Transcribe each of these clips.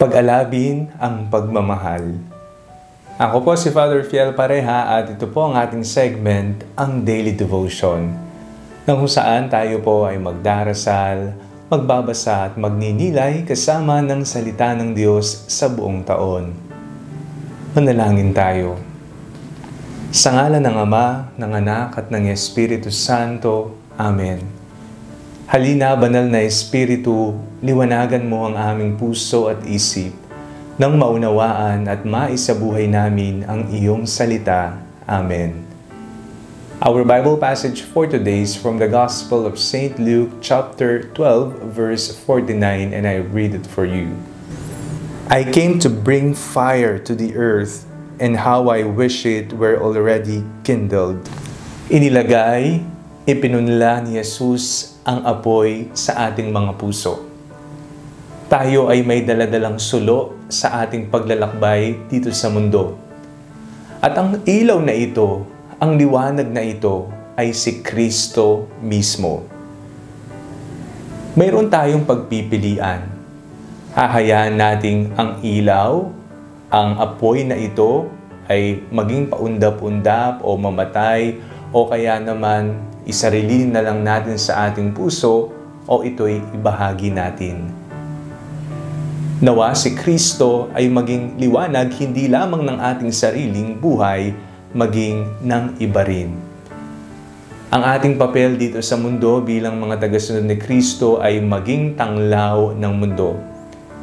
Pag-alabin ang pagmamahal. Ako po si Father Fiel Pareha at ito po ang ating segment, ang Daily Devotion, na kung saan tayo po ay magdarasal, magbabasa at magninilay kasama ng salita ng Diyos sa buong taon. Manalangin tayo. Sa ngalan ng Ama, ng Anak at ng Espiritu Santo. Amen. Halina, banal na Espiritu, liwanagan mo ang aming puso at isip nang maunawaan at maisabuhay namin ang iyong salita. Amen. Our Bible passage for today is from the Gospel of St. Luke chapter 12 verse 49 and I read it for you. I came to bring fire to the earth and how I wish it were already kindled. Inilagay, ipinunla ni Jesus ang apoy sa ating mga puso. Tayo ay may daladalang sulo sa ating paglalakbay dito sa mundo. At ang ilaw na ito, ang liwanag na ito, ay si Kristo mismo. Mayroon tayong pagpipilian. Hahayaan nating ang ilaw, ang apoy na ito ay maging paundap-undap o mamatay o kaya naman isarilin na lang natin sa ating puso o ito'y ibahagi natin. Nawa si Kristo ay maging liwanag hindi lamang ng ating sariling buhay, maging ng iba rin. Ang ating papel dito sa mundo bilang mga tagasunod ni Kristo ay maging tanglaw ng mundo.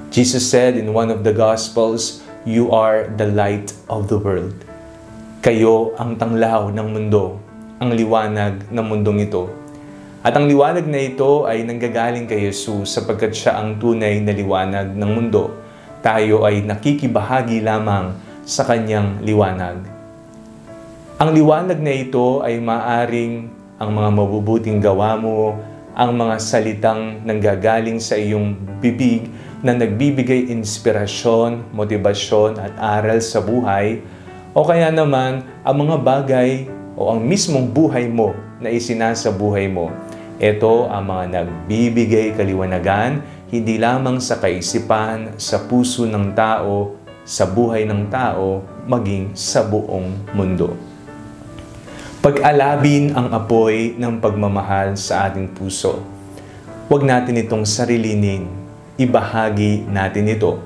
Jesus said in one of the Gospels, You are the light of the world. Kayo ang tanglaw ng mundo, ang liwanag ng mundong ito. At ang liwanag na ito ay nanggagaling kay Jesus sapagkat siya ang tunay na liwanag ng mundo. Tayo ay nakikibahagi lamang sa kanyang liwanag. Ang liwanag na ito ay maaring ang mga mabubuting gawa mo, ang mga salitang nanggagaling sa iyong bibig na nagbibigay inspirasyon, motibasyon at aral sa buhay, o kaya naman ang mga bagay o ang mismong buhay mo na isinasa buhay mo. Ito ang mga nagbibigay kaliwanagan hindi lamang sa kaisipan, sa puso ng tao, sa buhay ng tao, maging sa buong mundo. Pag-alabin ang apoy ng pagmamahal sa ating puso. Huwag natin itong sarilinin, ibahagi natin ito.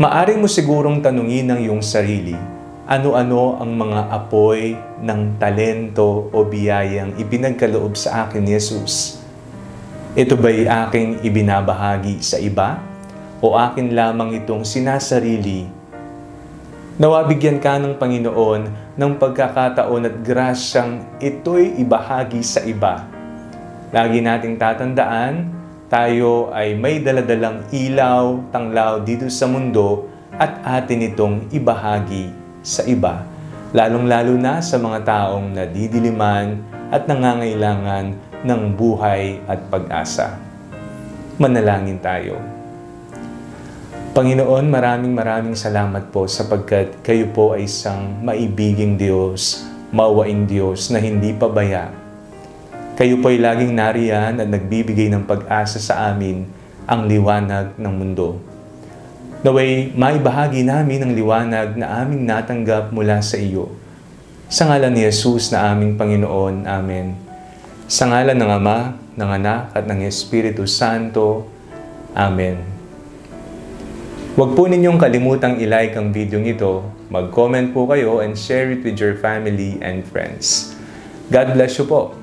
Maaring mo sigurong tanungin ng iyong sarili, ano-ano ang mga apoy ng talento o biyayang ipinagkaloob sa akin ni Jesus? Ito ba'y aking ibinabahagi sa iba? O akin lamang itong sinasarili Nawabigyan ka ng Panginoon ng pagkakataon at grasyang ito'y ibahagi sa iba. Lagi nating tatandaan, tayo ay may daladalang ilaw, tanglaw dito sa mundo at atin itong ibahagi sa iba. Lalong-lalo na sa mga taong nadidiliman at nangangailangan ng buhay at pag-asa. Manalangin tayo. Panginoon, maraming maraming salamat po sapagkat kayo po ay isang maibiging Diyos, mawaing Diyos na hindi pabaya. Kayo po ay laging nariyan at nagbibigay ng pag-asa sa amin ang liwanag ng mundo. Naway, maibahagi namin ang liwanag na aming natanggap mula sa iyo. Sa ngalan ni Jesus na aming Panginoon. Amen. Sa ngalan ng Ama, ng Anak at ng Espiritu Santo. Amen. Huwag po ninyong kalimutang ilike ang video ito, mag-comment po kayo and share it with your family and friends. God bless you po.